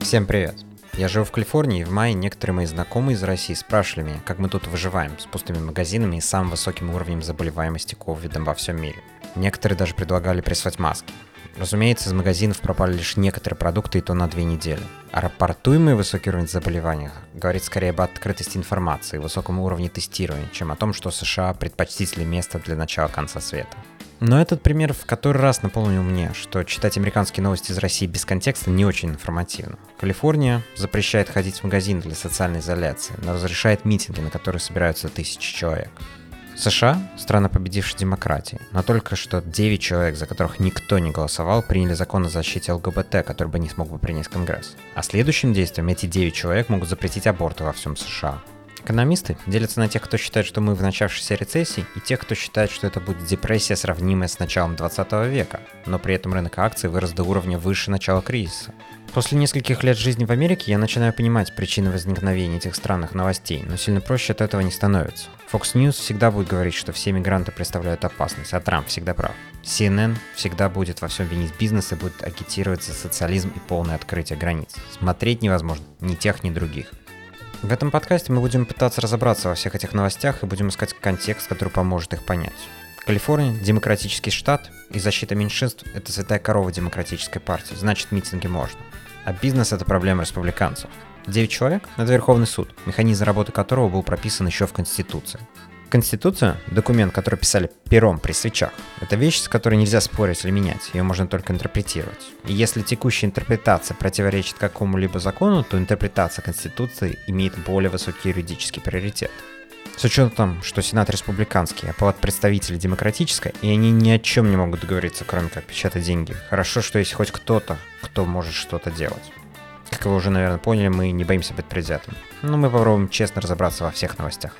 Всем привет! Я живу в Калифорнии, и в мае некоторые мои знакомые из России спрашивали меня, как мы тут выживаем с пустыми магазинами и самым высоким уровнем заболеваемости ковидом во всем мире. Некоторые даже предлагали прислать маски. Разумеется, из магазинов пропали лишь некоторые продукты, и то на две недели. А рапортуемый высокий уровень заболеваний говорит скорее об открытости информации и высоком уровне тестирования, чем о том, что США предпочтительное место для начала конца света. Но этот пример в который раз напомнил мне, что читать американские новости из России без контекста не очень информативно. Калифорния запрещает ходить в магазин для социальной изоляции, но разрешает митинги, на которые собираются тысячи человек. США – страна победившей демократии, но только что 9 человек, за которых никто не голосовал, приняли закон о защите ЛГБТ, который бы не смог бы принять Конгресс. А следующим действием эти 9 человек могут запретить аборты во всем США. Экономисты делятся на тех, кто считает, что мы в начавшейся рецессии, и тех, кто считает, что это будет депрессия, сравнимая с началом 20 века, но при этом рынок акций вырос до уровня выше начала кризиса. После нескольких лет жизни в Америке я начинаю понимать причины возникновения этих странных новостей, но сильно проще от этого не становится. Fox News всегда будет говорить, что все мигранты представляют опасность, а Трамп всегда прав. CNN всегда будет во всем винить бизнес и будет агитировать за социализм и полное открытие границ. Смотреть невозможно ни тех, ни других. В этом подкасте мы будем пытаться разобраться во всех этих новостях и будем искать контекст, который поможет их понять. Калифорния – демократический штат, и защита меньшинств – это святая корова демократической партии, значит митинги можно. А бизнес – это проблема республиканцев. Девять человек – это Верховный суд, механизм работы которого был прописан еще в Конституции. Конституция – документ, который писали пером при свечах. Это вещь, с которой нельзя спорить или менять, ее можно только интерпретировать. И если текущая интерпретация противоречит какому-либо закону, то интерпретация Конституции имеет более высокий юридический приоритет. С учетом, что Сенат республиканский, а палат представителей демократическая, и они ни о чем не могут договориться, кроме как печатать деньги. Хорошо, что есть хоть кто-то, кто может что-то делать. Как вы уже, наверное, поняли, мы не боимся быть предвзятыми. Но мы попробуем честно разобраться во всех новостях.